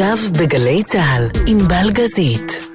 עכשיו בגלי צה"ל, עם בלגזית.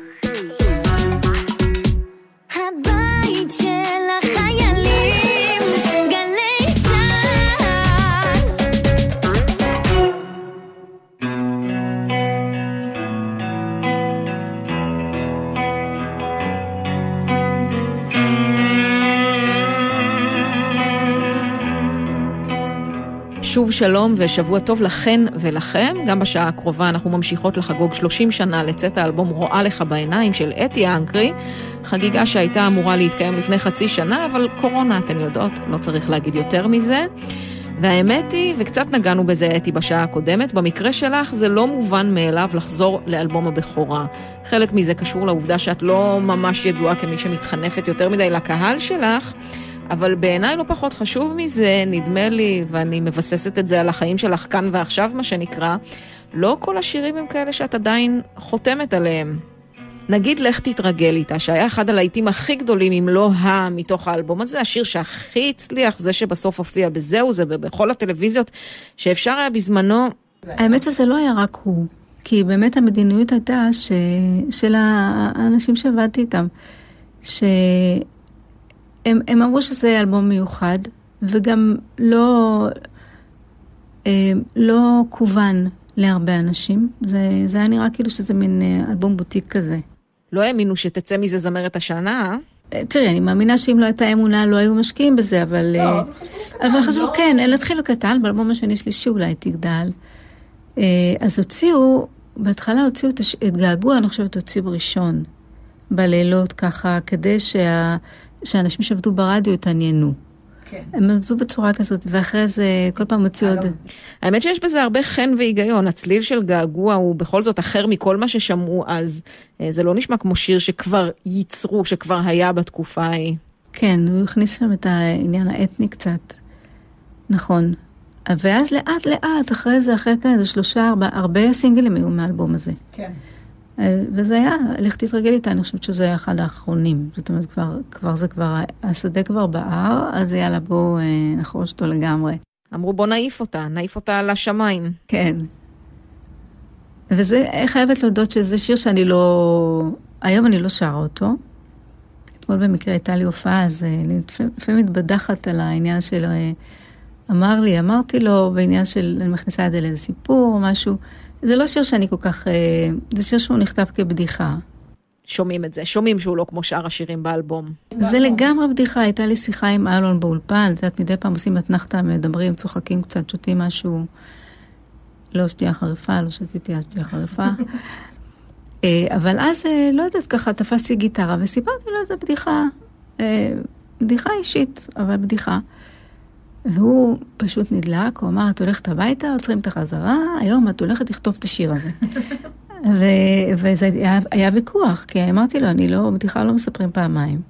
שלום ושבוע טוב לכן ולכם. גם בשעה הקרובה אנחנו ממשיכות לחגוג 30 שנה לצאת האלבום רואה לך בעיניים של אתי אנקרי. חגיגה שהייתה אמורה להתקיים לפני חצי שנה, אבל קורונה, אתן יודעות, לא צריך להגיד יותר מזה. והאמת היא, וקצת נגענו בזה אתי בשעה הקודמת, במקרה שלך זה לא מובן מאליו לחזור לאלבום הבכורה. חלק מזה קשור לעובדה שאת לא ממש ידועה כמי שמתחנפת יותר מדי לקהל שלך. אבל בעיניי לא פחות חשוב מזה, נדמה לי, ואני מבססת את זה על החיים שלך כאן ועכשיו, מה שנקרא, לא כל השירים הם כאלה שאת עדיין חותמת עליהם. נגיד לך תתרגל איתה, שהיה אחד הלהיטים הכי גדולים, אם לא ה, מתוך האלבום הזה, השיר שהכי הצליח, זה שבסוף הופיע בזהו, זה בכל הטלוויזיות, שאפשר היה בזמנו... האמת שזה לא היה רק הוא, כי באמת המדיניות הייתה ש... של האנשים שעבדתי איתם, ש... הם, הם אמרו שזה אלבום מיוחד, וגם לא, אה, לא כוון להרבה אנשים. זה, זה היה נראה כאילו שזה מין אה, אלבום בוטיק כזה. לא האמינו שתצא מזה זמרת השנה. אה, תראי, אני מאמינה שאם לא הייתה אמונה לא היו משקיעים בזה, אבל... לא, אבל חשבו, לא... כן, נתחיל בקטן, באלבום השני שלישי אולי תגדל. אז הוציאו, בהתחלה הוציאו את געגוע, אני חושבת, הוציאו ראשון. בלילות ככה, כדי שה... שאנשים שעבדו ברדיו התעניינו. כן. הם עבדו בצורה כזאת, ואחרי זה כל פעם הוציאו עוד... האמת שיש בזה הרבה חן והיגיון, הצליל של געגוע הוא בכל זאת אחר מכל מה ששמעו אז. אה, זה לא נשמע כמו שיר שכבר ייצרו, שכבר היה בתקופה ההיא. כן, הוא הכניס שם את העניין האתני קצת. נכון. ואז לאט לאט, אחרי זה, אחרי כאן, זה שלושה, ארבע, הרבה סינגלים היו מהאלבום הזה. כן. אה, וזה היה, לך תתרגל איתה, אני חושבת שזה היה אחד האחרונים. זאת אומרת, כבר, כבר זה כבר, השדה כבר בער, אז יאללה, בואו אה, נחרוש אותו לגמרי. אמרו בוא נעיף אותה, נעיף אותה לשמיים. כן. וזה, חייבת להודות שזה שיר שאני לא, היום אני לא שרה אותו. אתמול במקרה הייתה לי הופעה, אז אה, אני לפעמים מתבדחת על העניין של, אמר לי, אמרתי לו בעניין של, אני מכניסה את זה לאיזה סיפור או משהו. זה לא שיר שאני כל כך... אה, זה שיר שהוא נכתב כבדיחה. שומעים את זה, שומעים שהוא לא כמו שאר השירים באלבום. זה לגמרי בדיחה, הייתה לי שיחה עם אלון באולפן, את יודעת, מדי פעם עושים אתנחתא, מדברים, צוחקים קצת, שותים משהו, לא שתייה חריפה, לא שתיתי אז שתייה חריפה. אה, אבל אז, אה, לא יודעת, ככה תפסתי גיטרה וסיפרתי לו איזה בדיחה, בדיחה אישית, אבל בדיחה. והוא פשוט נדלק, הוא אמר, את הולכת הביתה, עוצרים את החזרה, היום את הולכת לכתוב את השיר הזה. ו- וזה היה, היה ויכוח, כי אמרתי לו, אני לא, בדיחה לא מספרים פעמיים.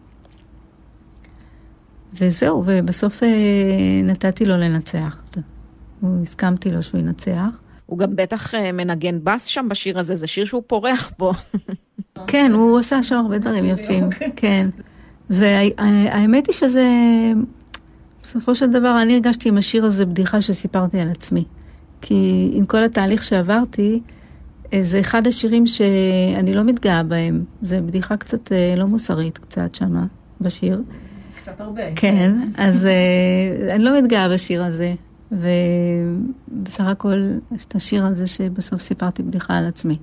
וזהו, ובסוף אה, נתתי לו לנצח. הסכמתי לו שהוא ינצח. הוא גם בטח אה, מנגן בס שם בשיר הזה, זה שיר שהוא פורח פה. כן, הוא עושה שם הרבה דברים יפים, כן. והאמת היא שזה בסופו של דבר אני הרגשתי עם השיר הזה בדיחה שסיפרתי על עצמי. כי עם כל התהליך שעברתי, זה אחד השירים שאני לא מתגאה בהם. זה בדיחה קצת אה, לא מוסרית, קצת שמה, בשיר. קצת הרבה. כן, אז אה, אני לא מתגאה בשיר הזה. ובסך הכל, יש את השיר הזה שבסוף סיפרתי בדיחה על עצמי.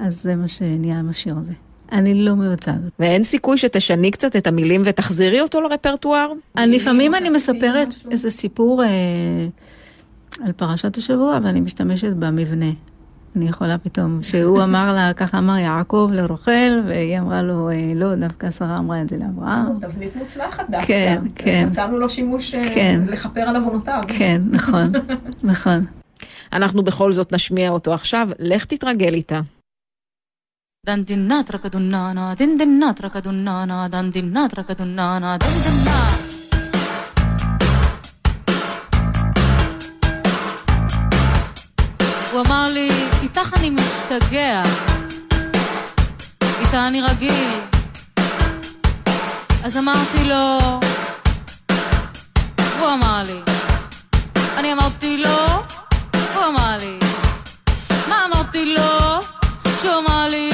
אז זה מה שנהיה עם השיר הזה. אני לא מבצעת זאת. ואין סיכוי שתשני קצת את המילים ותחזירי אותו לרפרטואר? לפעמים אני מספרת איזה סיפור אה, על פרשת השבוע, ואני משתמשת במבנה. אני יכולה פתאום, שהוא אמר לה, ככה אמר יעקב לרוכל, והיא אמרה לו, אה, לא, דווקא השרה אמרה את זה לאברהם. תבנית מוצלחת דווקא. כן, כן. מצאנו לו שימוש אה, כן. לכפר על עוונותיו. כן, נכון, נכון. אנחנו בכל זאת נשמיע אותו עכשיו, לך תתרגל איתה. Dan dinna trakadunnana, din dinna trakadunnana, dan dinna trakadunnana, din dinna. הוא אמר לי, איתך אני משתגע, איתה אני רגיל. אז אמרתי לו, הוא אמר לי. אני אמרתי לו, הוא אמר לי. מה אמרתי לו? שהוא אמר לי,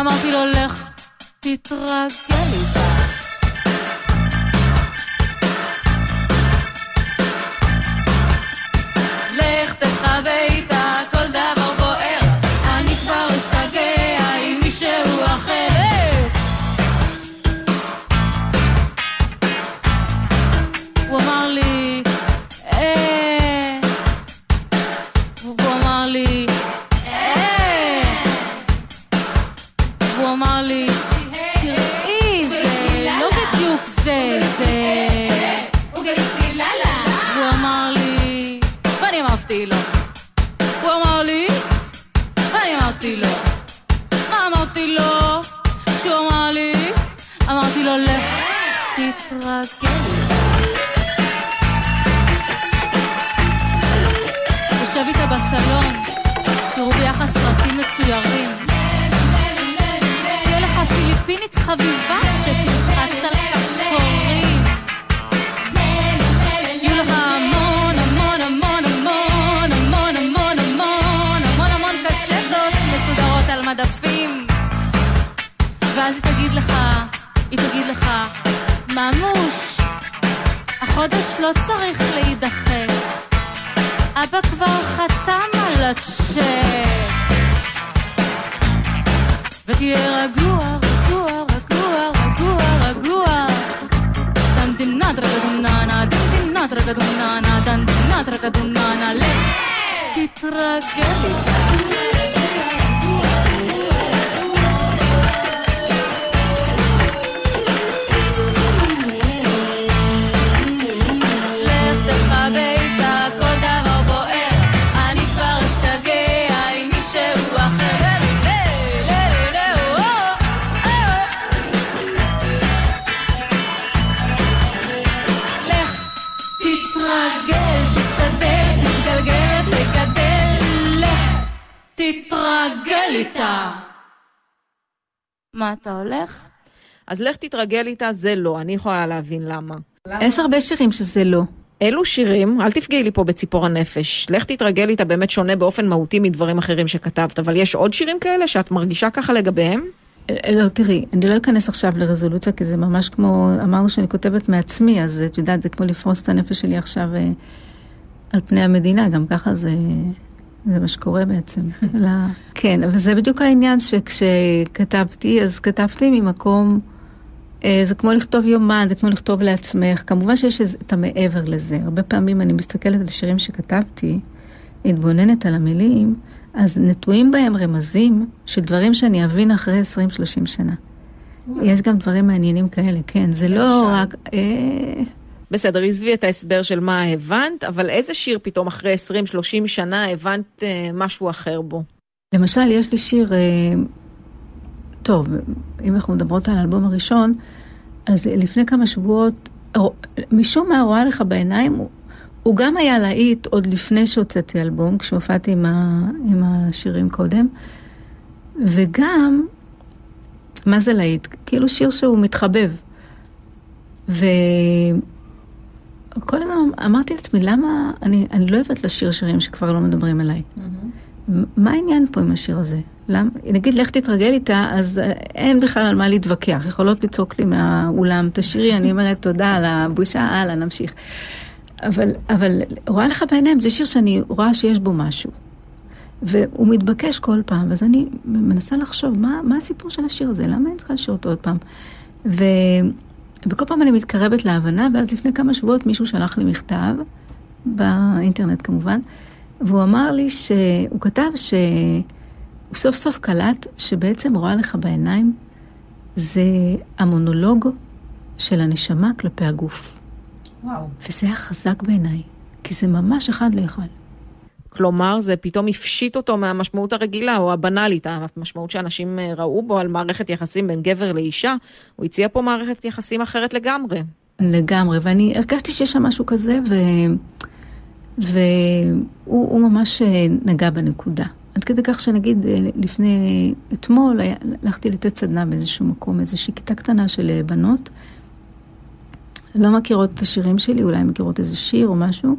אמרתי לו, לך תתרגל איתה. תתרגל איתה. מה אתה הולך? אז לך תתרגל איתה, זה לא, אני יכולה להבין למה. יש הרבה שירים שזה לא. אלו שירים, אל תפגעי לי פה בציפור הנפש. לך תתרגל איתה באמת שונה באופן מהותי מדברים אחרים שכתבת, אבל יש עוד שירים כאלה שאת מרגישה ככה לגביהם? לא, תראי, אני לא אכנס עכשיו לרזולוציה, כי זה ממש כמו, אמרנו שאני כותבת מעצמי, אז את יודעת, זה כמו לפרוס את הנפש שלי עכשיו אה, על פני המדינה, גם ככה זה, זה מה שקורה בעצם. אלא, כן, אבל זה בדיוק העניין שכשכתבתי, אז כתבתי ממקום, אה, זה כמו לכתוב יומן, זה כמו לכתוב לעצמך. כמובן שיש את המעבר לזה. הרבה פעמים אני מסתכלת על שירים שכתבתי, מתבוננת על המילים, אז נטועים בהם רמזים של דברים שאני אבין אחרי 20-30 שנה. יש גם דברים מעניינים כאלה, כן, זה לא רק... אה, בסדר, עזבי את ההסבר של מה הבנת, אבל איזה שיר פתאום אחרי 20-30 שנה הבנת אה, משהו אחר בו? למשל, יש לי שיר, אה, טוב, אם אנחנו מדברות על האלבום הראשון, אז לפני כמה שבועות, משום מה רואה לך בעיניים, הוא, הוא גם היה להיט עוד לפני שהוצאתי אלבום, כשהופעתי עם, עם השירים קודם, וגם, מה זה להיט? כאילו שיר שהוא מתחבב. וכל הזמן אמרתי לעצמי, למה אני, אני לא אוהבת לשיר שירים שכבר לא מדברים אליי. מה העניין פה עם השיר הזה? למ... נגיד, לך תתרגל איתה, אז אה, אין בכלל על מה להתווכח. יכולות לצעוק לי מהאולם, תשאירי, אני אומרת תודה על הבושה, הלאה, נמשיך. אבל, אבל רואה לך בעיניים, זה שיר שאני רואה שיש בו משהו. והוא מתבקש כל פעם, אז אני מנסה לחשוב, מה, מה הסיפור של השיר הזה? למה אני צריכה לשיר אותו עוד פעם? ו... וכל פעם אני מתקרבת להבנה, ואז לפני כמה שבועות מישהו שלח לי מכתב, באינטרנט כמובן, והוא אמר לי שהוא כתב שהוא סוף סוף קלט שבעצם רואה לך בעיניים זה המונולוג של הנשמה כלפי הגוף. וואו. וזה היה חזק בעיניי, כי זה ממש אחד לאחד. כלומר, זה פתאום הפשיט אותו מהמשמעות הרגילה או הבנאלית, המשמעות שאנשים אה, ראו בו על מערכת יחסים בין גבר לאישה. הוא הציע פה מערכת יחסים אחרת לגמרי. לגמרי, ואני הרגשתי שיש שם משהו כזה, ו... והוא ממש אה, נגע בנקודה. עד כדי כך שנגיד אה, לפני, אתמול הלכתי לתת סדנה באיזשהו מקום, איזושהי כיתה קטנה של בנות. לא מכירות את השירים שלי, אולי מכירות איזה שיר או משהו.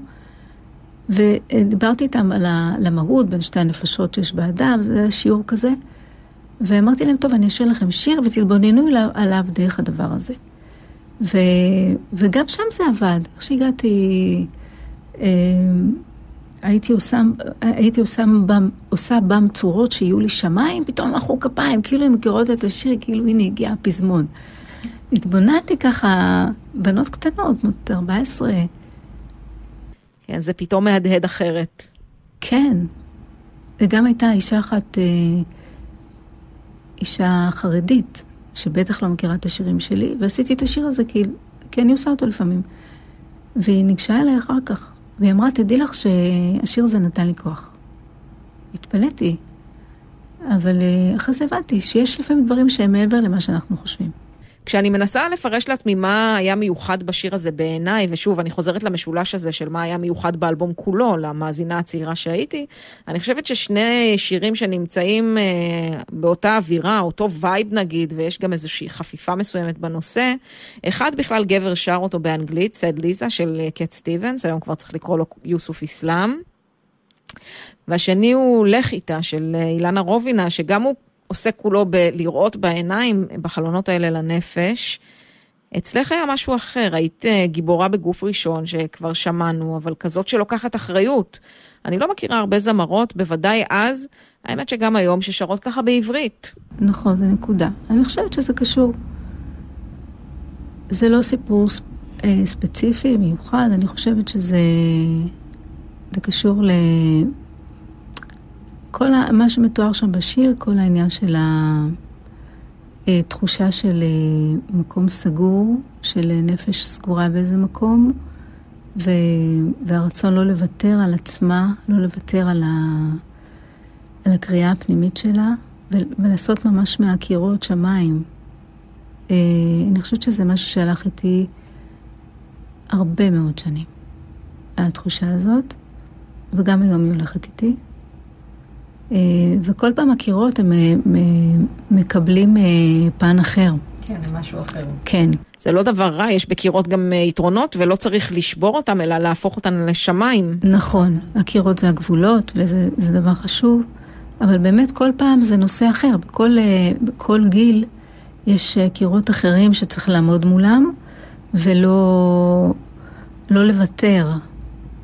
ודיברתי איתם על המהות בין שתי הנפשות שיש באדם, זה שיעור כזה. ואמרתי להם, טוב, אני אשאיר לכם שיר ותתבוננו עליו, דרך הדבר הזה. ו, וגם שם זה עבד. איך שהגעתי, אה, הייתי עושה, הייתי עושה, בם, צורות שיהיו לי שמיים, פתאום מחאו כפיים, כאילו הן מכירות את השיר, כאילו הנה הגיע הפזמון. התבוננתי ככה, בנות קטנות, בנות 14. כן, זה פתאום מהדהד אחרת. כן. וגם הייתה אישה אחת, אה, אישה חרדית, שבטח לא מכירה את השירים שלי, ועשיתי את השיר הזה כי, כי אני עושה אותו לפעמים. והיא ניגשה אליי אחר כך, והיא אמרה, תדעי לך שהשיר הזה נתן לי כוח. התפלאתי, אבל אה, אחרי זה הבנתי שיש לפעמים דברים שהם מעבר למה שאנחנו חושבים. כשאני מנסה לפרש לעצמי מה היה מיוחד בשיר הזה בעיניי, ושוב, אני חוזרת למשולש הזה של מה היה מיוחד באלבום כולו, למאזינה הצעירה שהייתי, אני חושבת ששני שירים שנמצאים אה, באותה אווירה, אותו vibe נגיד, ויש גם איזושהי חפיפה מסוימת בנושא, אחד בכלל גבר שר אותו באנגלית, Sad Lisa של אה, קט סטיבנס, היום כבר צריך לקרוא לו יוסוף אסלאם. והשני הוא לך איתה של אה, אילנה רובינה, שגם הוא עוסק כולו בלראות בעיניים, בחלונות האלה לנפש. אצלך היה משהו אחר, היית אה, גיבורה בגוף ראשון שכבר שמענו, אבל כזאת שלוקחת אחריות. אני לא מכירה הרבה זמרות, בוודאי אז, האמת שגם היום, ששרות ככה בעברית. נכון, זו נקודה. אני חושבת שזה קשור. זה לא סיפור אה, ספציפי, מיוחד, אני חושבת שזה זה קשור ל... כל מה שמתואר שם בשיר, כל העניין של התחושה של אה, מקום סגור, של נפש סגורה באיזה מקום, ו... והרצון לא לוותר על עצמה, לא לוותר על, ה... על הקריאה הפנימית שלה, ו... ולעשות ממש מהקירות שמיים. אה, אני חושבת שזה משהו שהלך איתי הרבה מאוד שנים, התחושה הזאת, וגם היום היא הולכת איתי. אה, וכל פעם הקירות הם אה, מקבלים אה, פן אחר. כן, משהו אחר. כן. זה לא דבר רע, יש בקירות גם יתרונות ולא צריך לשבור אותם, אלא להפוך אותם לשמיים. נכון, הקירות זה הגבולות וזה דבר חשוב, אבל באמת כל פעם זה נושא אחר. בכל, בכל גיל יש קירות אחרים שצריך לעמוד מולם, ולא לא לוותר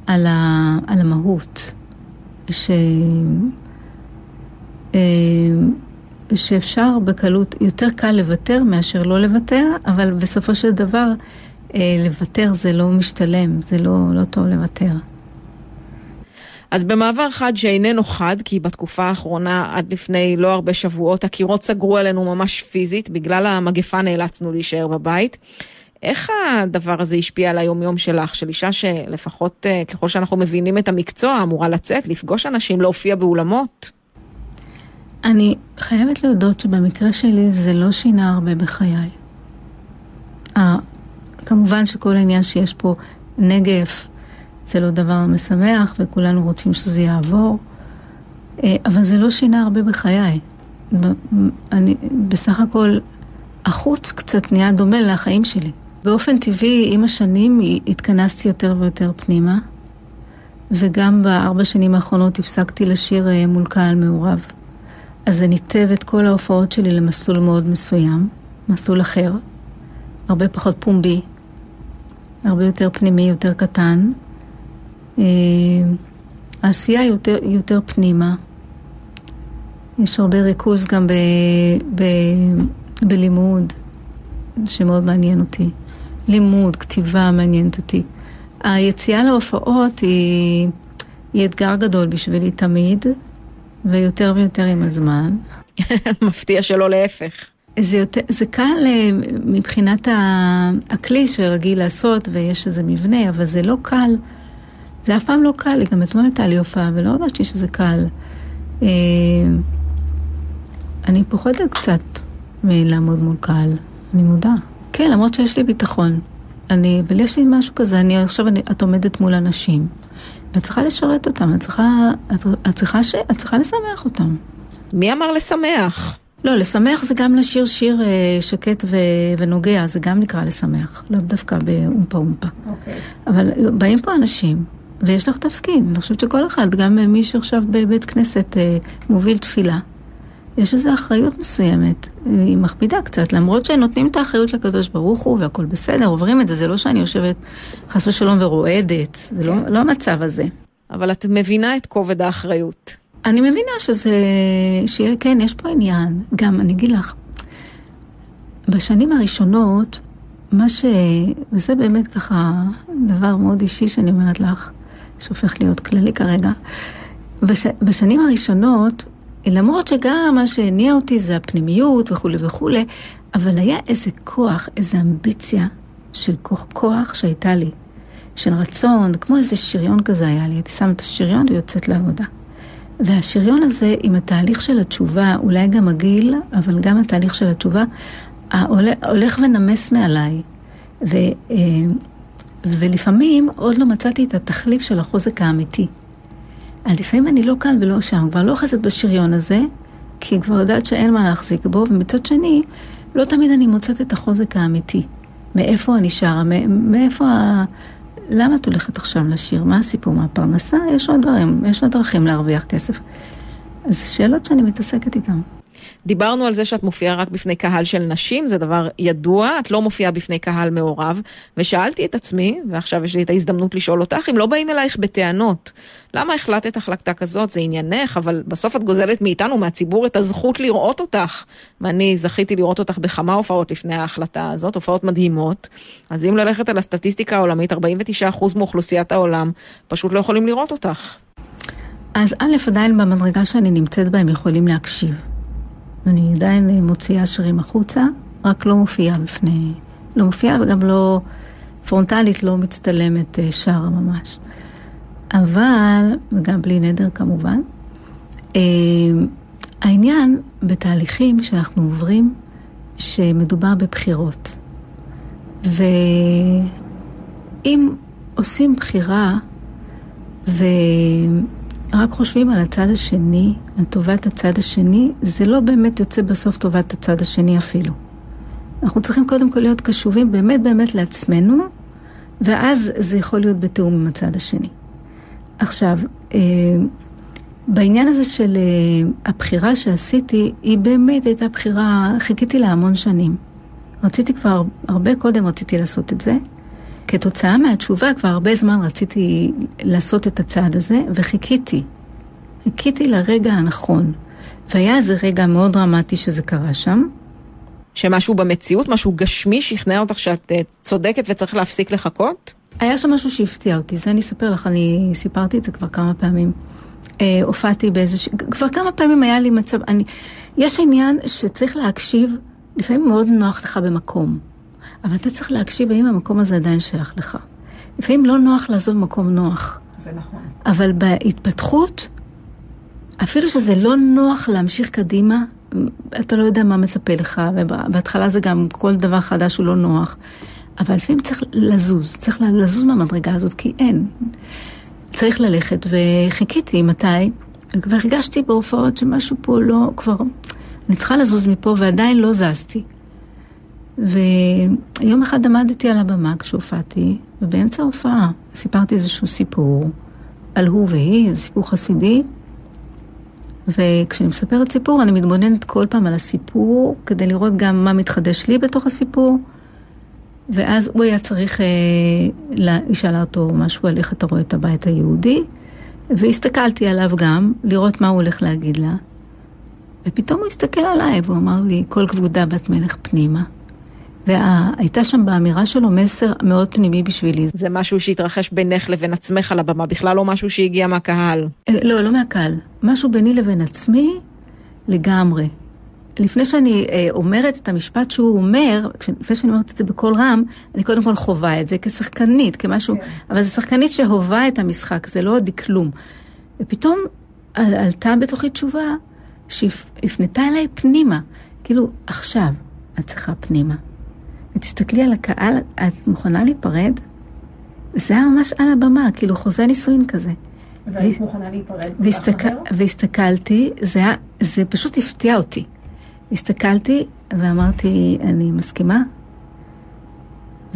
על, ה, על המהות. ש... אה, שאפשר בקלות, יותר קל לוותר מאשר לא לוותר, אבל בסופו של דבר אה, לוותר זה לא משתלם, זה לא, לא טוב לוותר. אז במעבר חד שאיננו חד, כי בתקופה האחרונה, עד לפני לא הרבה שבועות, הקירות סגרו עלינו ממש פיזית, בגלל המגפה נאלצנו להישאר בבית. איך הדבר הזה השפיע על היומיום שלך, של אישה שלפחות אה, ככל שאנחנו מבינים את המקצוע, אמורה לצאת, לפגוש אנשים, להופיע באולמות? אני חייבת להודות שבמקרה שלי זה לא שינה הרבה בחיי. 아, כמובן שכל העניין שיש פה נגף זה לא דבר משמח וכולנו רוצים שזה יעבור, אה, אבל זה לא שינה הרבה בחיי. אני בסך הכל, החוץ קצת נהיה דומה לחיים שלי. באופן טבעי, עם השנים התכנסתי יותר ויותר פנימה, וגם בארבע שנים האחרונות הפסקתי לשיר אה, מול קהל מעורב. אז זה ניתב את כל ההופעות שלי למסלול מאוד מסוים, מסלול אחר, הרבה פחות פומבי, הרבה יותר פנימי, יותר קטן. אה, העשייה יותר, יותר פנימה. יש הרבה ריכוז גם ב, ב, בלימוד, שמאוד מעניין אותי. לימוד, כתיבה מעניינת אותי. היציאה להופעות היא, היא אתגר גדול בשבילי תמיד, ויותר ויותר עם הזמן. מפתיע שלא להפך. זה, יותר, זה קל אה, מבחינת הכלי שרגיל לעשות ויש איזה מבנה, אבל זה לא קל. זה אף פעם לא קל גם אתמול הייתה לי הופעה ולא הרגשתי שזה קל. אה, אני פוחדת קצת מלעמוד מול קהל, אני מודה. כן, למרות שיש לי ביטחון. אני, אבל יש לי משהו כזה, אני עכשיו, אני, את עומדת מול אנשים. ואת צריכה לשרת אותם, את צריכה, את, את, צריכה ש, את צריכה לשמח אותם. מי אמר לשמח? לא, לשמח זה גם לשיר שיר אה, שקט ו, ונוגע, זה גם נקרא לשמח, לאו דווקא באומפה אומפה. אוקיי. אבל באים פה אנשים, ויש לך תפקיד. אני חושבת שכל אחד, גם מי שעכשיו בבית כנסת אה, מוביל תפילה, יש איזו אחריות מסוימת, היא מכבידה קצת, למרות שנותנים את האחריות לקדוש ברוך הוא והכל בסדר, עוברים את זה, זה לא שאני יושבת חס ושלום ורועדת, זה לא, לא המצב הזה. אבל את מבינה את כובד האחריות. אני מבינה שזה, שיהיה, כן, יש פה עניין. גם, אני אגיד לך, בשנים הראשונות, מה ש... וזה באמת ככה דבר מאוד אישי שאני אומרת לך, שהופך להיות כללי כרגע. בש... בשנים הראשונות, למרות שגם מה שהניע אותי זה הפנימיות וכולי וכולי, אבל היה איזה כוח, איזה אמביציה של כוח, כוח שהייתה לי, של רצון, כמו איזה שריון כזה היה לי. הייתי שמה את השריון ויוצאת לעבודה. והשריון הזה, עם התהליך של התשובה, אולי גם הגיל, אבל גם התהליך של התשובה, הולך ונמס מעליי. ו, אה, ולפעמים עוד לא מצאתי את התחליף של החוזק האמיתי. אז לפעמים אני לא כאן ולא שם, כבר לא אוחזת בשריון הזה, כי כבר יודעת שאין מה להחזיק בו, ומצד שני, לא תמיד אני מוצאת את החוזק האמיתי. מאיפה אני שרה, מאיפה ה... למה את הולכת עכשיו לשיר? מה הסיפור? מה הפרנסה? יש עוד דברים, יש עוד דרכים להרוויח כסף. אז שאלות שאני מתעסקת איתן. דיברנו על זה שאת מופיעה רק בפני קהל של נשים, זה דבר ידוע, את לא מופיעה בפני קהל מעורב, ושאלתי את עצמי, ועכשיו יש לי את ההזדמנות לשאול אותך, אם לא באים אלייך בטענות. למה החלטת החלטה כזאת? זה עניינך, אבל בסוף את גוזלת מאיתנו, מהציבור, את הזכות לראות אותך. ואני זכיתי לראות אותך בכמה הופעות לפני ההחלטה הזאת, הופעות מדהימות. אז אם ללכת על הסטטיסטיקה העולמית, 49% מאוכלוסיית העולם פשוט לא יכולים לראות אותך. אז א', עדיין במדרגה שאני נמצאת בה הם יכולים להקשיב. אני עדיין מוציאה שירים החוצה, רק לא מופיעה בפני, לא מופיעה וגם לא פרונטלית, לא מצטלמת אה, שרה ממש. אבל, וגם בלי נדר כמובן, אה, העניין בתהליכים שאנחנו עוברים, שמדובר בבחירות. ואם עושים בחירה, ו... רק חושבים על הצד השני, על טובת הצד השני, זה לא באמת יוצא בסוף טובת הצד השני אפילו. אנחנו צריכים קודם כל להיות קשובים באמת באמת לעצמנו, ואז זה יכול להיות בתיאום עם הצד השני. עכשיו, אה, בעניין הזה של אה, הבחירה שעשיתי, היא באמת הייתה בחירה, חיכיתי לה המון שנים. רציתי כבר, הרבה קודם רציתי לעשות את זה. כתוצאה מהתשובה כבר הרבה זמן רציתי לעשות את הצעד הזה, וחיכיתי. חיכיתי לרגע הנכון. והיה איזה רגע מאוד דרמטי שזה קרה שם. שמשהו במציאות, משהו גשמי, שכנע אותך שאת uh, צודקת וצריך להפסיק לחכות? היה שם משהו שהפתיע אותי, זה אני אספר לך, אני סיפרתי את זה כבר כמה פעמים. Uh, הופעתי באיזה... כבר כמה פעמים היה לי מצב... אני... יש עניין שצריך להקשיב, לפעמים מאוד נוח לך במקום. אבל אתה צריך להקשיב האם המקום הזה עדיין שייך לך. לפעמים לא נוח לעזוב מקום נוח. זה נכון. אבל בהתפתחות, אפילו שזה לא נוח להמשיך קדימה, אתה לא יודע מה מצפה לך, ובהתחלה זה גם כל דבר חדש הוא לא נוח. אבל לפעמים צריך לזוז, צריך לזוז מהמדרגה הזאת, כי אין. צריך ללכת, וחיכיתי מתי, וכבר הרגשתי בהופעות שמשהו פה לא, כבר, אני צריכה לזוז מפה ועדיין לא זזתי. ויום אחד עמדתי על הבמה כשהופעתי, ובאמצע ההופעה סיפרתי איזשהו סיפור על הוא והיא, זה סיפור חסידי. וכשאני מספרת סיפור, אני מתבוננת כל פעם על הסיפור, כדי לראות גם מה מתחדש לי בתוך הסיפור. ואז הוא היה צריך, אה, היא שאלה אותו משהו על איך אתה רואה את הבית היהודי, והסתכלתי עליו גם, לראות מה הוא הולך להגיד לה. ופתאום הוא הסתכל עליי והוא אמר לי, כל כבודה בת מלך פנימה. והייתה שם באמירה שלו מסר מאוד פנימי בשבילי. זה משהו שהתרחש בינך לבין עצמך על הבמה, בכלל לא משהו שהגיע מהקהל. אה, לא, לא מהקהל. משהו ביני לבין עצמי לגמרי. לפני שאני אה, אומרת את המשפט שהוא אומר, לפני שאני אומרת את זה בקול רם, אני קודם כל חווה את זה כשחקנית, כמשהו, כן. אבל זו שחקנית שהווה את המשחק, זה לא דקלום. ופתאום על, עלתה בתוכי תשובה שהפנתה אליי פנימה, כאילו, עכשיו את צריכה פנימה. ותסתכלי על הקהל, את מוכנה להיפרד? זה היה ממש על הבמה, כאילו חוזה נישואין כזה. והיית מוכנה להיפרד? והסתכל, והסתכלתי, זה, היה, זה פשוט הפתיע אותי. הסתכלתי ואמרתי, אני מסכימה.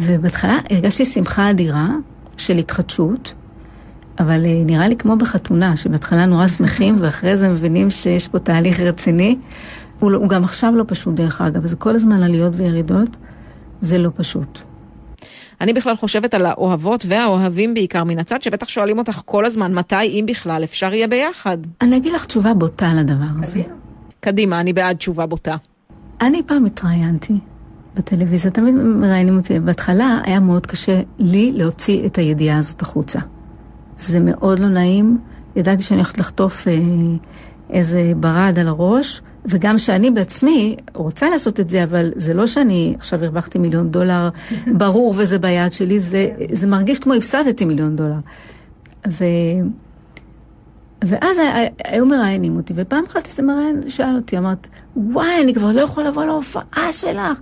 ובהתחלה הרגשתי שמחה אדירה של התחדשות, אבל אה, נראה לי כמו בחתונה, שבהתחלה נורא שמחים ואחרי זה מבינים שיש פה תהליך רציני. הוא, לא- הוא גם עכשיו לא פשוט דרך אגב, זה כל הזמן עליות וירידות, זה לא פשוט. אני בכלל חושבת על האוהבות והאוהבים בעיקר מן הצד, שבטח שואלים אותך כל הזמן, מתי, אם בכלל, אפשר יהיה ביחד. אני אגיד לך תשובה בוטה לדבר הזה. קדימה, אני בעד תשובה בוטה. אני פעם התראיינתי בטלוויזיה, תמיד מראיינים אותי. בהתחלה היה מאוד קשה לי להוציא את הידיעה הזאת החוצה. זה מאוד לא נעים. ידעתי שאני הולכת לחטוף אה, איזה ברד על הראש, וגם שאני בעצמי רוצה לעשות את זה, אבל זה לא שאני עכשיו הרווחתי מיליון דולר, ברור וזה ביד שלי, זה, זה מרגיש כמו הפסדתי מיליון דולר. ו... ואז היו מראיינים אותי, ופעם אחת איזה מראיין שאל אותי, אמרת, וואי, אני כבר לא יכולה לבוא להופעה שלך.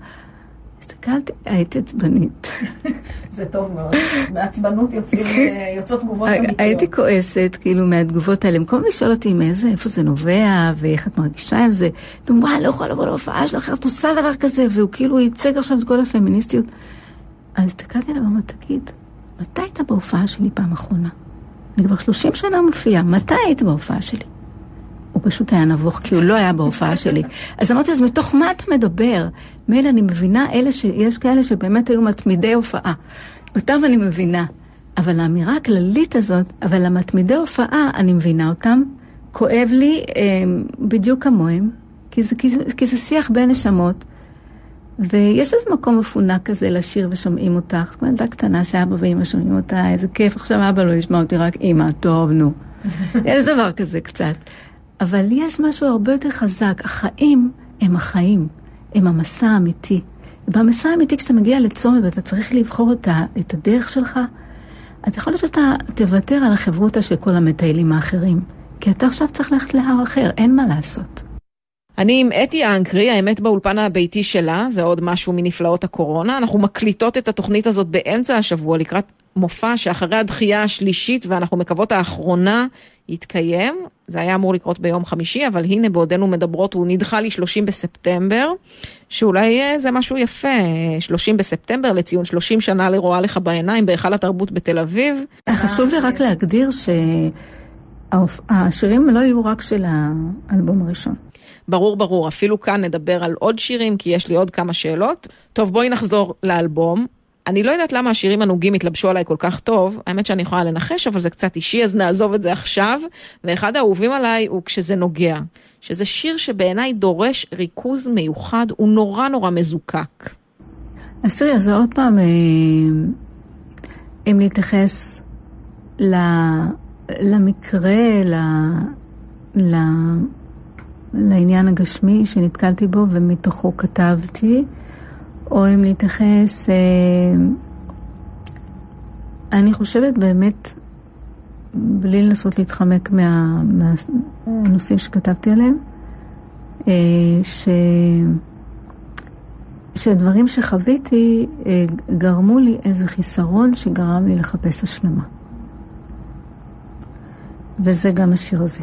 הסתכלתי, הייתי עצבנית. זה טוב מאוד. מעצבנות יוצאות תגובות אמיתיות. הייתי כועסת, כאילו, מהתגובות האלה. במקום לשאול אותי מאיזה, איפה זה נובע, ואיך את מרגישה עם זה, אתם וואי, לא יכולה לבוא להופעה שלך, את עושה דבר כזה, והוא כאילו ייצג עכשיו את כל הפמיניסטיות. אז הסתכלתי עליו ואמרתי, תגיד, מתי היית בהופעה שלי פעם אחרונה? אני כבר 30 שנה מופיעה, מתי היית בהופעה שלי? הוא פשוט היה נבוך, כי הוא לא היה בהופעה שלי. אז אמרתי, אז מתוך מה אתה מדבר? מילא אני מבינה, אלה שיש כאלה שבאמת היו מתמידי הופעה. אותם אני מבינה. אבל האמירה הכללית הזאת, אבל המתמידי הופעה, אני מבינה אותם. כואב לי אה, בדיוק כמוהם, כי זה, כי, זה, כי זה שיח בין נשמות. ויש איזה מקום מפונק כזה לשיר ושומעים אותך. כמו ילדה קטנה שאבא ואמא שומעים אותה, איזה כיף, עכשיו אבא לא ישמע אותי, רק אמא, טוב, נו. יש דבר כזה קצת. אבל יש משהו הרבה יותר חזק. החיים הם החיים, הם המסע האמיתי. במסע האמיתי, כשאתה מגיע לצומת ואתה צריך לבחור את, ה, את הדרך שלך, אתה יכול להיות שאתה תוותר על החברותה של כל המטיילים האחרים. כי אתה עכשיו צריך ללכת להר אחר, אין מה לעשות. אני עם אתי האנקרי, האמת באולפן הביתי שלה, זה עוד משהו מנפלאות הקורונה. אנחנו מקליטות את התוכנית הזאת באמצע השבוע לקראת מופע שאחרי הדחייה השלישית, ואנחנו מקוות האחרונה, יתקיים. זה היה אמור לקרות ביום חמישי, אבל הנה בעודנו מדברות, הוא נדחה ל-30 בספטמבר, שאולי אה, זה משהו יפה, 30 בספטמבר לציון 30 שנה לרואה לך בעיניים בהיכל התרבות בתל אביב. חשוב לי רק להגדיר שהשירים לא יהיו רק של האלבום הראשון. ברור, ברור. אפילו כאן נדבר על עוד שירים, כי יש לי עוד כמה שאלות. טוב, בואי נחזור לאלבום. אני לא יודעת למה השירים הנוגים התלבשו עליי כל כך טוב, האמת שאני יכולה לנחש, אבל זה קצת אישי, אז נעזוב את זה עכשיו. ואחד האהובים עליי הוא כשזה נוגע, שזה שיר שבעיניי דורש ריכוז מיוחד, הוא נורא נורא מזוקק. אז תראי, אז עוד פעם, אה, אם להתייחס למקרה, ל... לעניין הגשמי שנתקלתי בו ומתוכו כתבתי, או אם להתייחס, אה, אני חושבת באמת, בלי לנסות להתחמק מה, מהנושאים שכתבתי עליהם, אה, ש... שדברים שחוויתי אה, גרמו לי איזה חיסרון שגרם לי לחפש השלמה. וזה גם השיר הזה.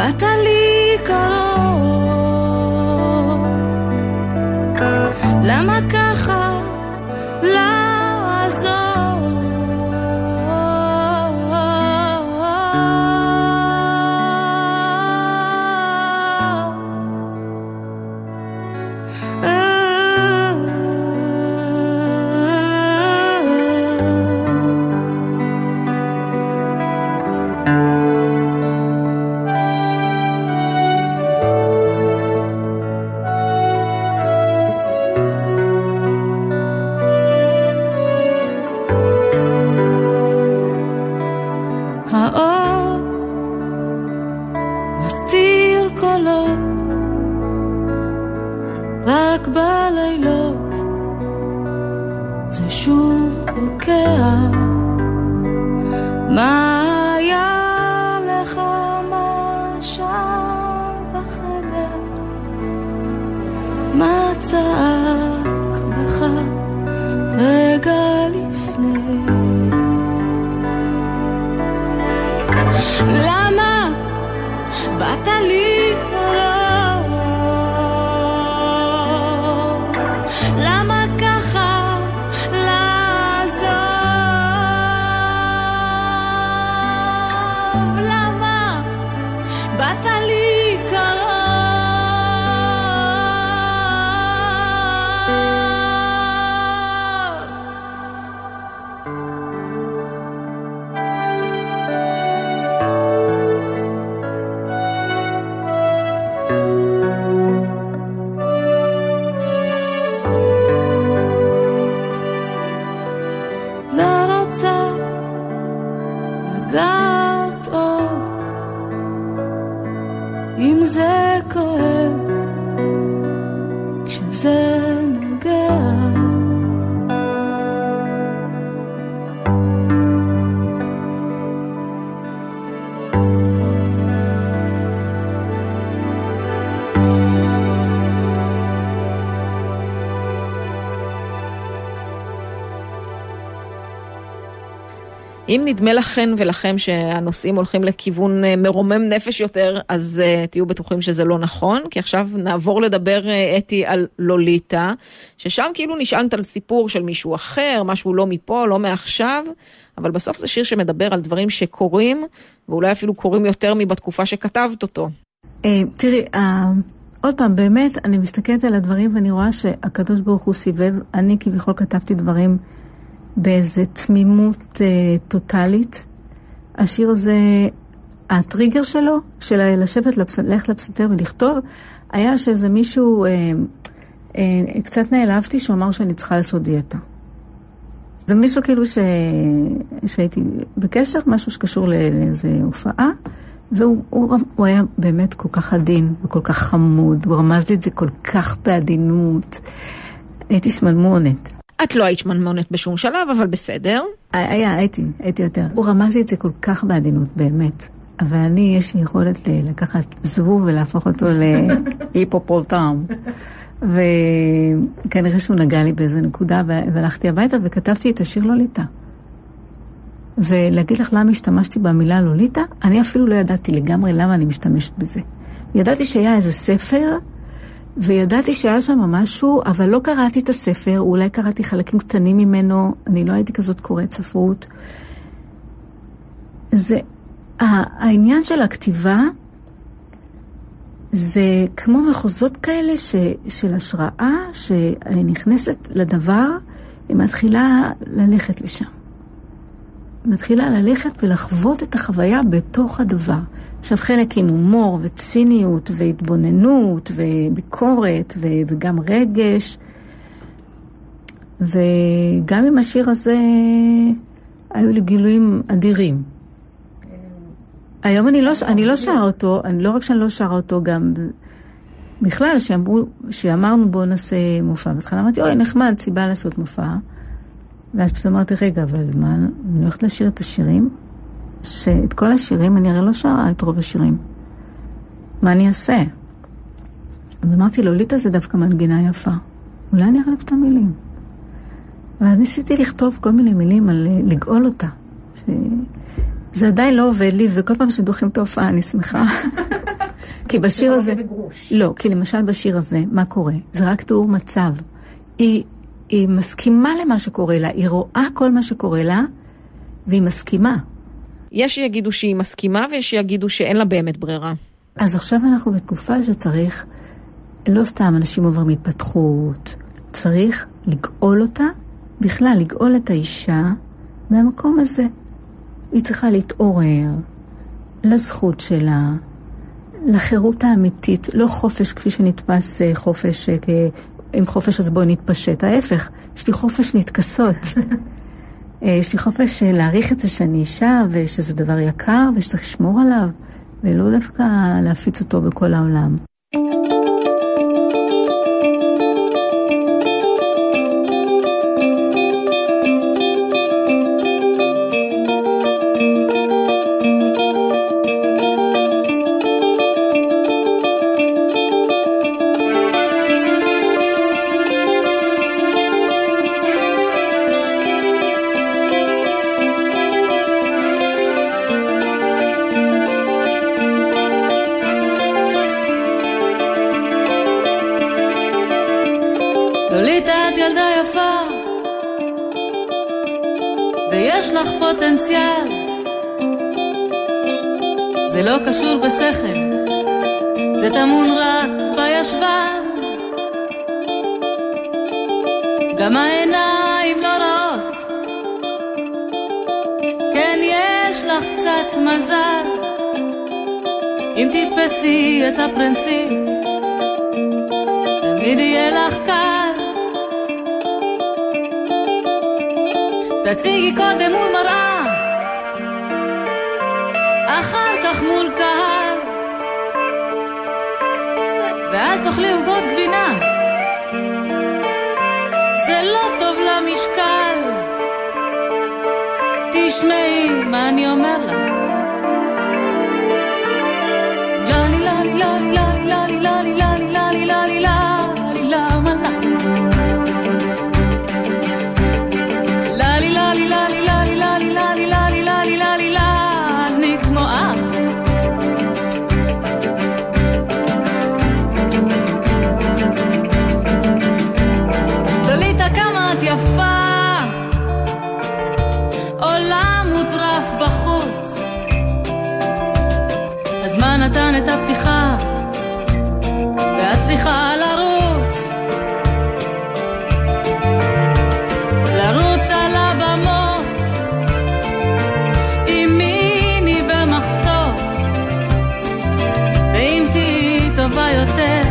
באת אם נדמה לכן ולכם שהנושאים הולכים לכיוון אה, מרומם נפש יותר, אז uh, תהיו בטוחים שזה לא נכון, כי עכשיו נעבור לדבר, uh, אתי, על לוליטה, ששם כאילו נשענת על סיפור של מישהו אחר, משהו לא מפה, לא מעכשיו, אבל בסוף זה שיר שמדבר על דברים שקורים, ואולי אפילו קורים יותר מבתקופה שכתבת אותו. תראי, עוד פעם, באמת, אני מסתכלת על הדברים ואני רואה שהקדוש ברוך הוא סיבב, אני כביכול כתבתי דברים באיזה תמימות אה, טוטאלית. השיר הזה, הטריגר שלו, של לשבת, לפס... ללכת לפסנתר ולכתוב, היה שאיזה מישהו, אה, אה, קצת נעלבתי שהוא אמר שאני צריכה לעשות דיאטה. זה מישהו כאילו ש... שהייתי בקשר, משהו שקשור לאיזו הופעה, והוא הוא, הוא היה באמת כל כך עדין וכל כך חמוד, הוא רמז לי את זה כל כך בעדינות. הייתי שמנמונת. את לא היית שמנמונת בשום שלב, אבל בסדר. היה, הייתי, הייתי יותר. הוא רמז לי את זה כל כך בעדינות, באמת. אבל אני, יש לי יכולת לקחת זבוב ולהפוך אותו להיפופולטם. וכנראה שהוא נגע לי באיזה נקודה, והלכתי הביתה וכתבתי את השיר לוליטה. ולהגיד לך למה השתמשתי במילה לוליטה, אני אפילו לא ידעתי לגמרי למה אני משתמשת בזה. ידעתי שהיה איזה ספר, וידעתי שהיה שם משהו, אבל לא קראתי את הספר, אולי קראתי חלקים קטנים ממנו, אני לא הייתי כזאת קוראת ספרות. זה, העניין של הכתיבה, זה כמו מחוזות כאלה ש, של השראה, שאני נכנסת לדבר, היא מתחילה ללכת לשם. מתחילה ללכת ולחוות את החוויה בתוך הדבר. עכשיו חלק עם הומור וציניות והתבוננות וביקורת ו- וגם רגש. וגם עם השיר הזה היו לי גילויים אדירים. היום אני לא, אני לא שרה אותו, אני, לא רק שאני לא שרה אותו, גם בכלל, שאמרו, שאמרנו בואו נעשה מופע. בהתחלה אמרתי, אוי, נחמד, סיבה לעשות מופע. ואז פשוט אמרתי, רגע, אבל מה, אני הולכת לשיר את השירים? שאת כל השירים, אני הרי לא שרה את רוב השירים. מה אני אעשה? ואמרתי לו, ליטה זה דווקא מנגינה יפה. אולי אני אחלף את המילים. ואז ניסיתי לכתוב כל מיני מילים על אה, לגאול אותה. ש... זה עדיין לא עובד לי, וכל פעם שדוחים את ההופעה אני שמחה. כי בשיר הזה... לא, כי למשל בשיר הזה, מה קורה? זה רק תיאור מצב. היא, היא מסכימה למה שקורה לה, היא רואה כל מה שקורה לה, והיא מסכימה. יש שיגידו שהיא מסכימה ויש שיגידו שאין לה באמת ברירה. אז עכשיו אנחנו בתקופה שצריך, לא סתם אנשים עוברים התפתחות, צריך לגאול אותה, בכלל לגאול את האישה מהמקום הזה. היא צריכה להתעורר לזכות שלה, לחירות האמיתית, לא חופש כפי שנתפס אה, חופש, אה, עם חופש אז בואי נתפשט, ההפך, יש לי חופש להתכסות. אה, יש לי חופש להעריך את זה שאני אישה, ושזה דבר יקר, ושצריך לשמור עליו, ולא דווקא להפיץ אותו בכל העולם. לולית את ילדה יפה, ויש לך פוטנציאל. זה לא קשור בשכל, זה טמון רק בישבן. גם העיניים לא רעות, כן יש לך קצת מזל, אם תתפסי את הפרינציפ, תמיד יהיה לך קל. תציגי קודם מול מראה, אחר כך מול קהל, ואל תאכלי עוגות גבינה, זה לא טוב למשקל. תשמעי מה אני אומר לך. yo te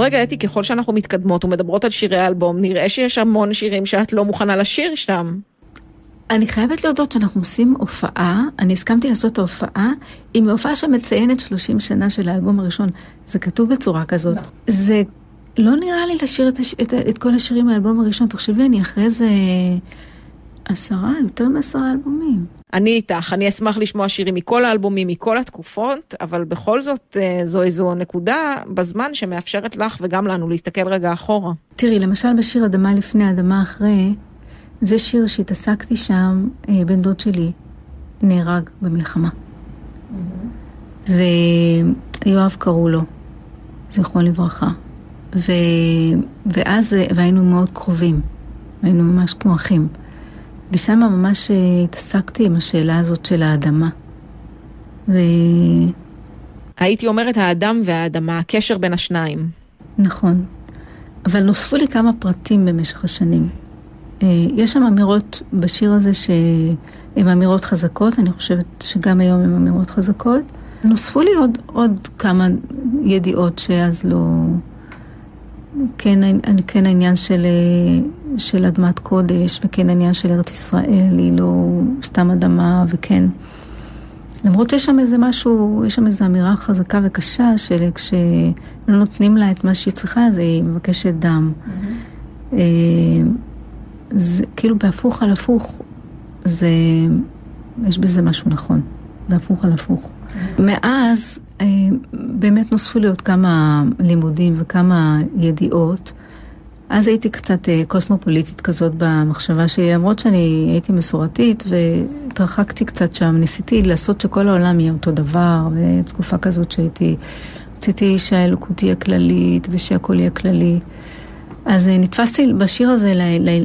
אז רגע, אתי, ככל שאנחנו מתקדמות ומדברות על שירי האלבום, נראה שיש המון שירים שאת לא מוכנה לשיר שם. אני חייבת להודות שאנחנו עושים הופעה, אני הסכמתי לעשות את ההופעה, עם הופעה שמציינת 30 שנה של האלבום הראשון. זה כתוב בצורה כזאת. זה לא נראה לי לשיר את, הש... את, את כל השירים מהאלבום הראשון. תחשבי, אני אחרי איזה עשרה, יותר מעשרה אלבומים. אני איתך, אני אשמח לשמוע שירים מכל האלבומים, מכל התקופות, אבל בכל זאת אה, זו איזו נקודה בזמן שמאפשרת לך וגם לנו להסתכל רגע אחורה. תראי, למשל בשיר אדמה לפני, אדמה אחרי, זה שיר שהתעסקתי שם, אה, בן דוד שלי נהרג במלחמה. ויואב קראו לו, זכרו לברכה. ו... ואז, אה, והיינו מאוד קרובים, היינו ממש כמו אחים. ושם ממש אה, התעסקתי עם השאלה הזאת של האדמה. ו... הייתי אומרת האדם והאדמה, הקשר בין השניים. נכון. אבל נוספו לי כמה פרטים במשך השנים. אה, יש שם אמירות בשיר הזה שהן אמירות חזקות, אני חושבת שגם היום הן אמירות חזקות. נוספו לי עוד, עוד כמה ידיעות שאז לא... כן, כן העניין של, של אדמת קודש, וכן העניין של ארץ ישראל, היא לא סתם אדמה, וכן. למרות שיש שם איזה משהו, יש שם איזו אמירה חזקה וקשה, שכשלא נותנים לה את מה שהיא צריכה, אז היא מבקשת דם. Mm-hmm. זה כאילו בהפוך על הפוך, זה, יש בזה משהו נכון, בהפוך על הפוך. Mm-hmm. מאז אה, באמת נוספו לי עוד כמה לימודים וכמה ידיעות. אז הייתי קצת אה, קוסמופוליטית כזאת במחשבה שלי, למרות שאני הייתי מסורתית והתרחקתי קצת שם, ניסיתי לעשות שכל העולם יהיה אותו דבר, בתקופה כזאת שהייתי, רציתי שהאלוקות תהיה כללית ושהכול יהיה כללי. אז אה, נתפסתי בשיר הזה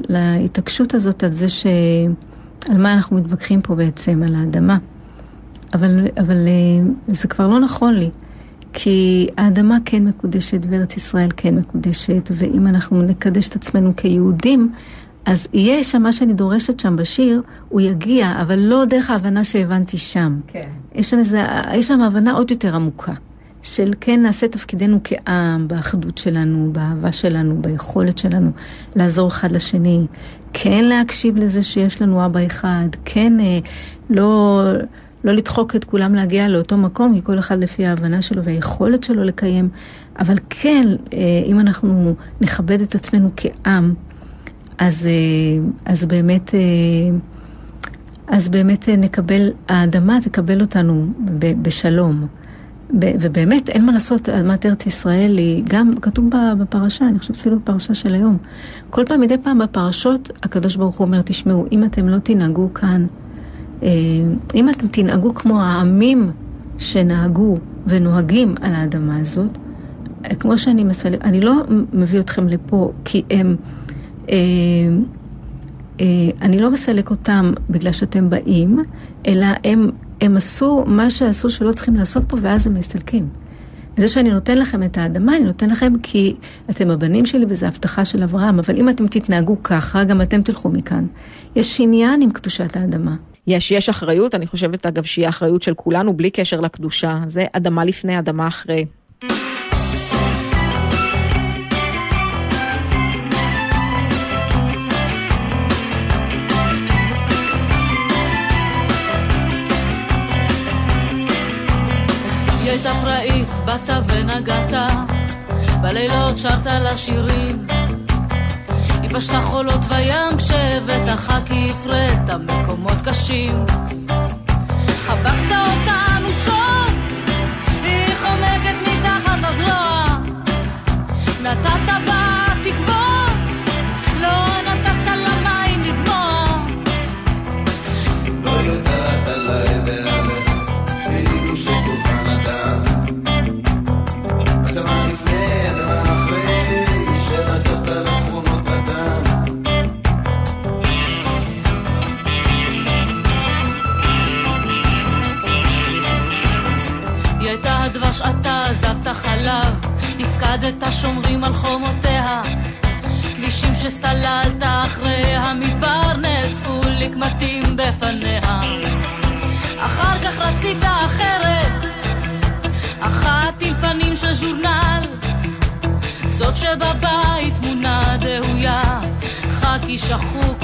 להתעקשות הזאת על זה ש... על מה אנחנו מתווכחים פה בעצם, על האדמה. אבל, אבל אה, זה כבר לא נכון לי, כי האדמה כן מקודשת וארץ ישראל כן מקודשת, ואם אנחנו נקדש את עצמנו כיהודים, אז יהיה שם מה שאני דורשת שם בשיר, הוא יגיע, אבל לא דרך ההבנה שהבנתי שם. כן. יש שם, איזה, יש שם הבנה עוד יותר עמוקה. של כן נעשה תפקידנו כעם, באחדות שלנו, באהבה שלנו, ביכולת שלנו לעזור אחד לשני, כן להקשיב לזה שיש לנו אבא אחד, כן אה, לא, לא לדחוק את כולם להגיע לאותו מקום, כי כל אחד לפי ההבנה שלו והיכולת שלו לקיים, אבל כן, אה, אם אנחנו נכבד את עצמנו כעם, אז, אה, אז באמת... אז באמת נקבל, האדמה תקבל אותנו בשלום. ובאמת, אין מה לעשות, אדמת ארץ ישראל היא גם, כתוב בפרשה, אני חושבת אפילו בפרשה של היום. כל פעם, מדי פעם בפרשות, הקדוש ברוך הוא אומר, תשמעו, אם אתם לא תנהגו כאן, אה, אם אתם תנהגו כמו העמים שנהגו ונוהגים על האדמה הזאת, כמו שאני מסלם, אני לא מביא אתכם לפה כי הם, אה, אה, אני לא מסלק אותם בגלל שאתם באים, אלא הם הם עשו מה שעשו שלא צריכים לעשות פה, ואז הם מסתלקים. וזה שאני נותן לכם את האדמה, אני נותן לכם כי אתם הבנים שלי וזו הבטחה של אברהם, אבל אם אתם תתנהגו ככה, גם אתם תלכו מכאן. יש עניין עם קדושת האדמה. יש, יש אחריות, אני חושבת אגב שהיא אחריות של כולנו בלי קשר לקדושה. זה אדמה לפני, אדמה אחרי. בלילות שרת לה שירים. ייבשת חולות וים כשהבאת חכי הפרט מקומות קשים. חבקת אותנו שוב, היא חומקת מתחת הזרוע. נתת בה על חומותיה. כבישים שסללת אחרי המדבר נאספו לקמטים בפניה. אחר כך רצית אחרת, אחת עם פנים של ז'ורנל, זאת שבבית תמונה דהויה, חכי שחוק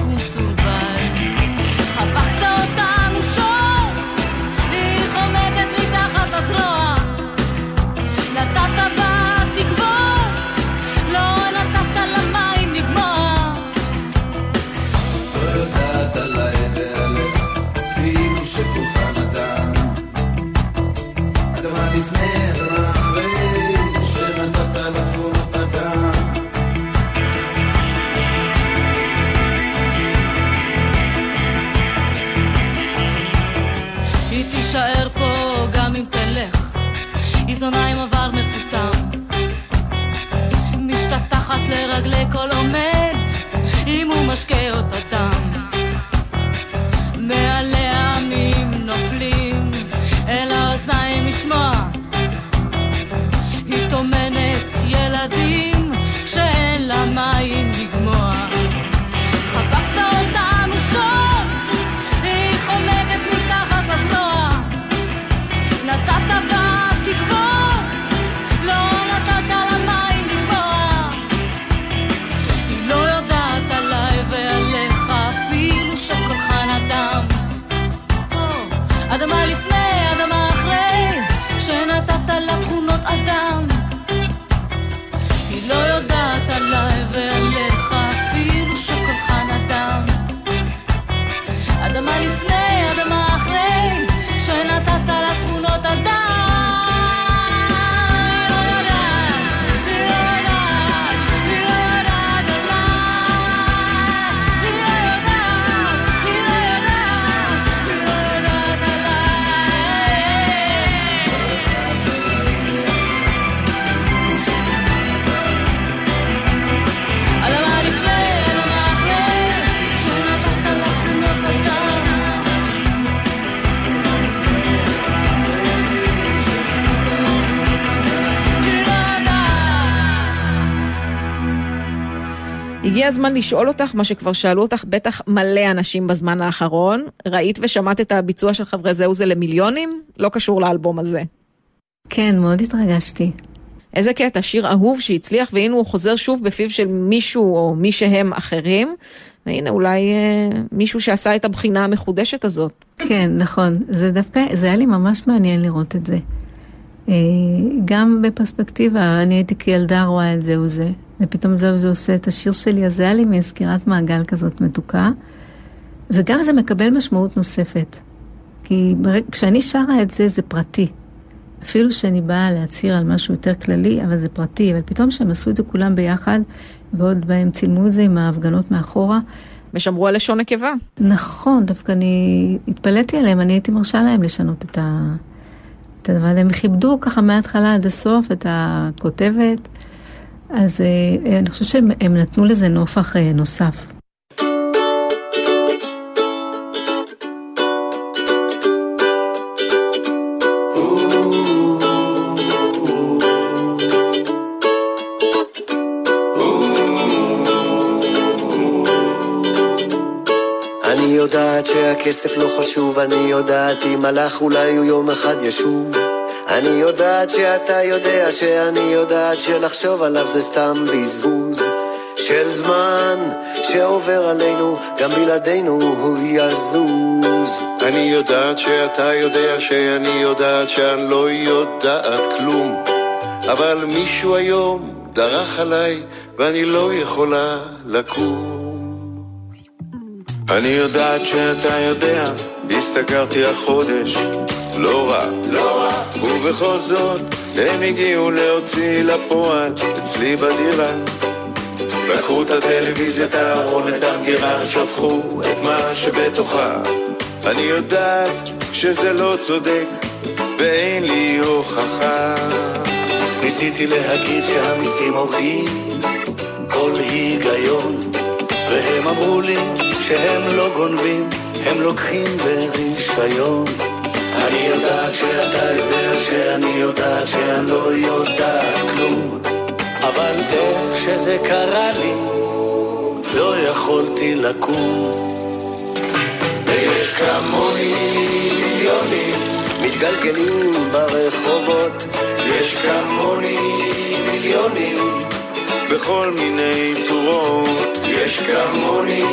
הזמן לשאול אותך מה שכבר שאלו אותך בטח מלא אנשים בזמן האחרון. ראית ושמעת את הביצוע של חברי זהו זה למיליונים? לא קשור לאלבום הזה. כן, מאוד התרגשתי. איזה קטע, שיר אהוב שהצליח, והנה הוא חוזר שוב בפיו של מישהו או מי שהם אחרים. והנה אולי אה, מישהו שעשה את הבחינה המחודשת הזאת. כן, נכון. זה דווקא, זה היה לי ממש מעניין לראות את זה. אה, גם בפרספקטיבה, אני הייתי כילדה רואה את זהו זה, ופתאום זהו זה עושה את השיר שלי, אז זה היה לי מין סגירת מעגל כזאת מתוקה. וגם זה מקבל משמעות נוספת. כי ברג... כשאני שרה את זה, זה פרטי. אפילו שאני באה להצהיר על משהו יותר כללי, אבל זה פרטי. אבל פתאום שהם עשו את זה כולם ביחד, ועוד בהם צילמו את זה עם ההפגנות מאחורה, ושמרו על לשון נקבה. נכון, דווקא אני התפלאתי עליהם, אני הייתי מרשה להם לשנות את, ה... את הדבר הזה. הם כיבדו ככה מההתחלה עד הסוף את הכותבת, אז אה, אני חושבת שהם הם נתנו לזה נופח אה, נוסף. אני יודעת שהכסף לא חשוב, אני יודעת אם הלך אולי הוא יום אחד ישוב. אני יודעת שאתה יודע שאני יודעת שלחשוב עליו זה סתם בזבוז של זמן שעובר עלינו, גם בלעדינו הוא יזוז. אני יודעת שאתה יודע שאני יודעת שאני לא יודעת כלום אבל מישהו היום דרך עליי ואני לא יכולה לקום אני יודעת שאתה יודע, השתכרתי החודש, לא רע, לא רע, ובכל זאת הם הגיעו להוציא לפועל אצלי בדירה. לקחו את הטלוויזיה, את הארון, את המגירה, שפכו את מה שבתוכה. אני יודעת שזה לא צודק, ואין לי הוכחה. ניסיתי להגיד שהמיסים הורגים כל היגיון, והם אמרו לי שהם לא גונבים, הם לוקחים ברישיון. אני יודעת שאתה יודע שאני יודעת שאני לא יודעת כלום, אבל איך שזה קרה לי, לא יכולתי לקום. ויש כמוני מיליונים מתגלגלים ברחובות, יש כמוני מיליונים בכל מיני צורות. יש כמוני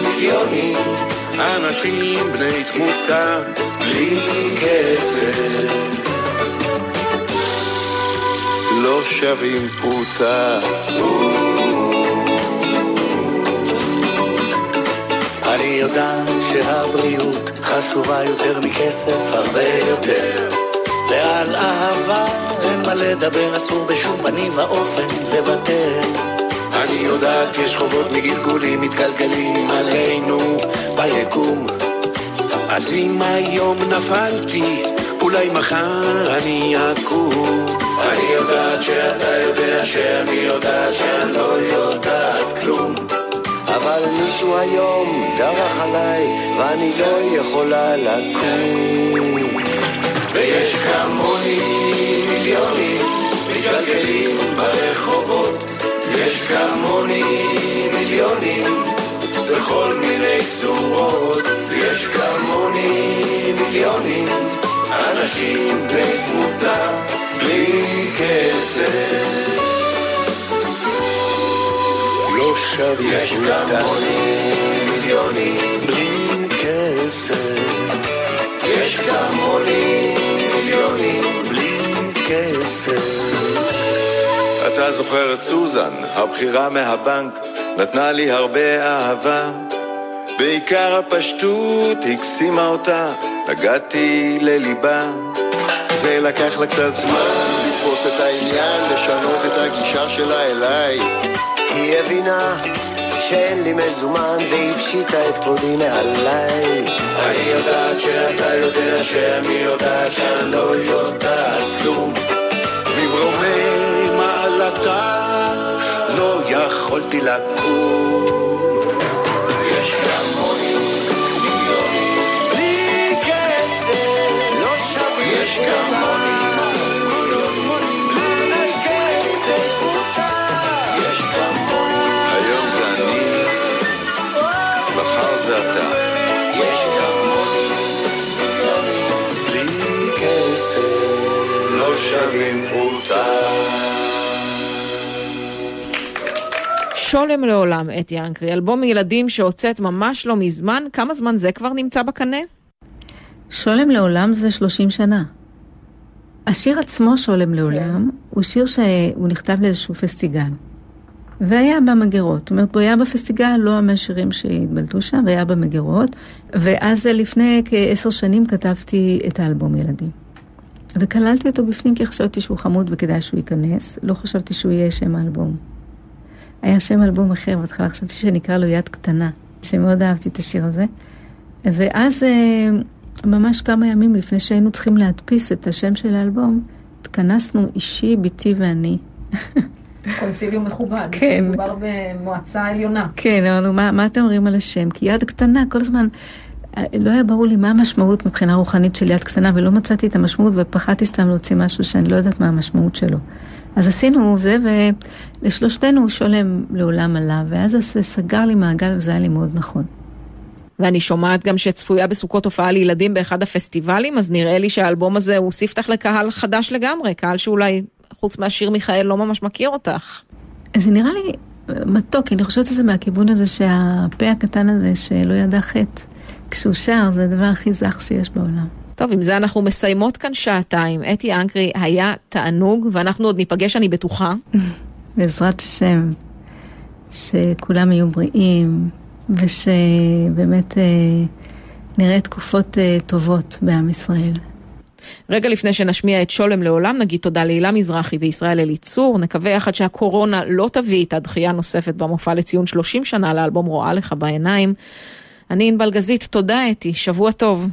מיליונים, אנשים בני תמותה, בלי כסף. לא שווים פרוטה. אני יודעת שהבריאות חשובה יותר מכסף, הרבה יותר. ועל אהבה אין מה לדבר, אסור בשום פנים ואופן לוותר. אני יודעת יש חובות מגלגולים מתגלגלים עלינו ביקום. אז אם היום נפלתי, אולי מחר אני אקום. אני יודעת שאתה יודע שאני יודעת שאני לא יודעת כלום. אבל מישהו היום דרך עליי, ואני לא יכולה לקום. ויש כמוני מיליונים מתגלגלים ברחובות. יש כמוני מיליונים בכל מיני צורות. יש כמוני מיליונים אנשים בני תמותה בלי כסף. לא שווים יש כמוני מיליונים בלי כסף, יש כמוני כסף. אתה זוכר את סוזן, הבכירה מהבנק, נתנה לי הרבה אהבה. בעיקר הפשטות הקסימה אותה, נגעתי לליבה. זה לקח לה קצת זמן לתפוס את העניין, לשנות את הגישה שלה אליי. היא הבינה שאין לי מזומן והפשיטה את כבודי מעליי. אני יודעת שאתה יודע שאני יודעת שאני לא יודעת כלום. ממרומי מעלתה לא יכולתי לקום. שווים פרוטה. שולם לעולם, אתי אנקרי, אלבום ילדים שהוצאת ממש לא מזמן, כמה זמן זה כבר נמצא בקנה? שולם לעולם זה 30 שנה. השיר עצמו, שולם לעולם, הוא שיר שהוא נכתב לאיזשהו פסטיגל. והיה במגירות. זאת אומרת, הוא היה בפסטיגל, לא מהשירים שהתבלטו שם, והיה במגירות. ואז לפני כעשר שנים כתבתי את האלבום ילדים. וכללתי אותו בפנים כי חשבתי שהוא חמוד וכדאי שהוא ייכנס. לא חשבתי שהוא יהיה שם האלבום. היה שם אלבום אחר, בהתחלה חשבתי שנקרא לו יד קטנה, שמאוד אהבתי את השיר הזה. ואז אה, ממש כמה ימים לפני שהיינו צריכים להדפיס את השם של האלבום, התכנסנו אישי, בתי ואני. קונסיליום מכובד. כן. מדובר במועצה עליונה. כן, אמרנו, מה, מה אתם אומרים על השם? כי יד קטנה, כל הזמן, לא היה ברור לי מה המשמעות מבחינה רוחנית של יד קטנה, ולא מצאתי את המשמעות, ופחדתי סתם להוציא משהו שאני לא יודעת מה המשמעות שלו. אז עשינו זה, ולשלושתנו שולם לעולם עלה, ואז זה סגר לי מעגל, וזה היה לי מאוד נכון. ואני שומעת גם שצפויה בסוכות הופעה לילדים באחד הפסטיבלים, אז נראה לי שהאלבום הזה הוא ספתח לקהל חדש לגמרי, קהל שאולי, חוץ מהשיר מיכאל, לא ממש מכיר אותך. זה נראה לי מתוק, אני חושבת שזה מהכיוון הזה שהפה הקטן הזה שלא ידע חטא, כשהוא שר, זה הדבר הכי זך שיש בעולם. טוב, עם זה אנחנו מסיימות כאן שעתיים. אתי אנקרי היה תענוג, ואנחנו עוד ניפגש, אני בטוחה. בעזרת השם, שכולם יהיו בריאים, ושבאמת אה, נראה תקופות אה, טובות בעם ישראל. רגע לפני שנשמיע את שולם לעולם, נגיד תודה להילה מזרחי וישראל אליצור. נקווה יחד שהקורונה לא תביא איתה דחייה נוספת במופע לציון 30 שנה לאלבום רואה לך בעיניים. אני ענבל גזית, תודה אתי, שבוע טוב.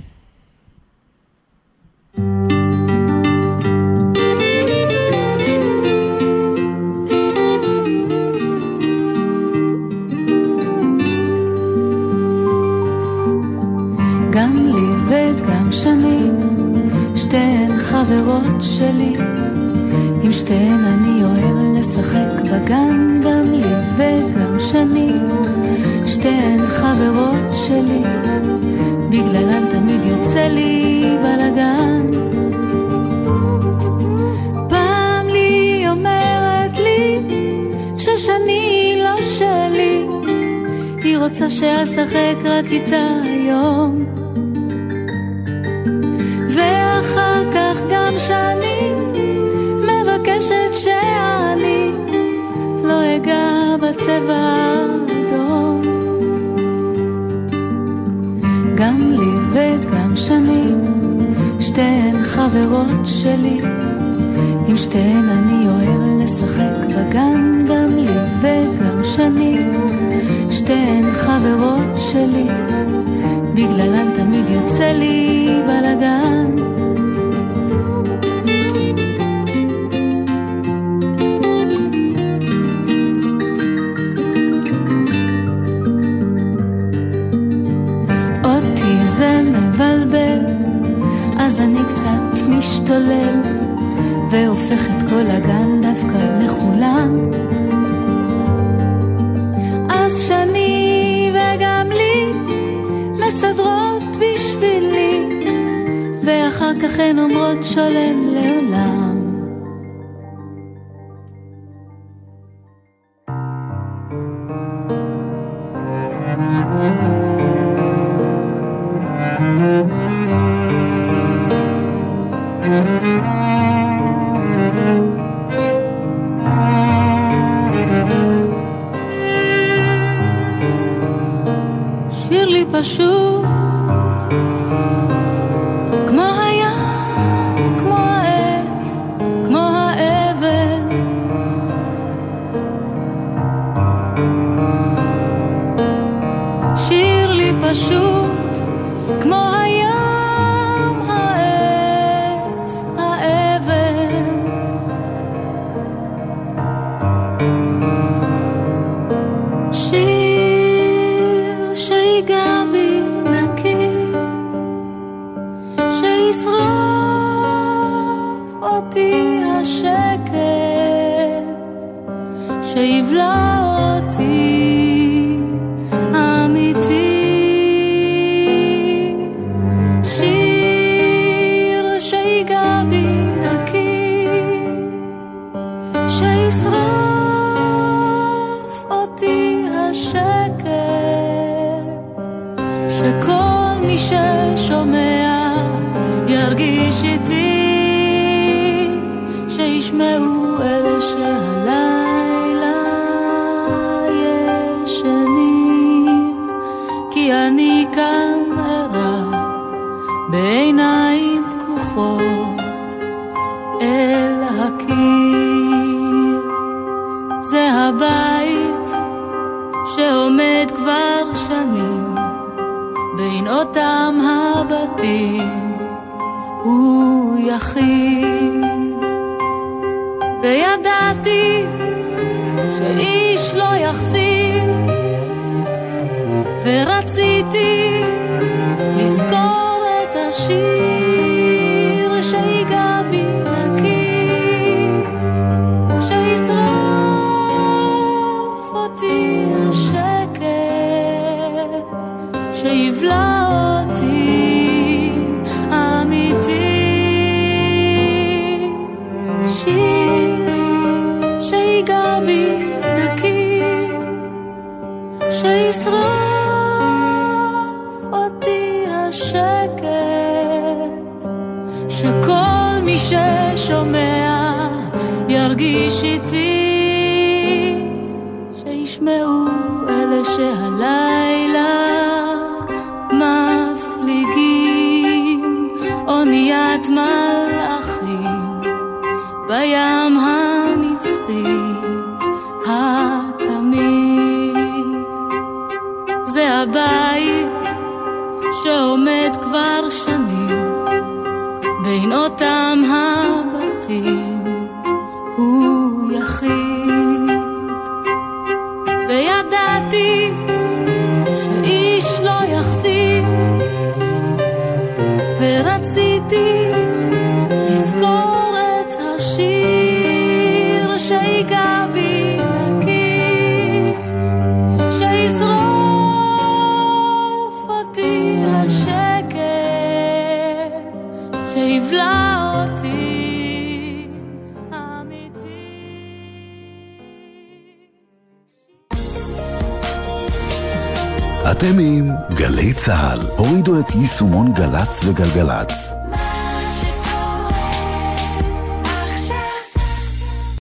גם לי וגם שני, שתיהן חברות שלי. עם שתיהן אני אוהב לשחק בגן, גם לי וגם שני, שתיהן החברות שלי, בגללן תמיד יוצא לי בלאגן. פעם לי אומרת לי ששני לא שלי, היא רוצה שאשחק רק איתה היום. ואחר כך גם שאני מבקשת שאני לא אגע בצבע וגם שני, שתיהן חברות שלי. עם שתיהן אני אוהב לשחק בגן, גם לי וגם שני, שתיהן חברות שלי. בגללן תמיד יוצא לי בלגן. משתולל, והופך את כל הגן דווקא לכולם. אז שני וגם לי, מסדרות בשבילי, ואחר כך הן אומרות שלם לעולם. Lügel Galatz.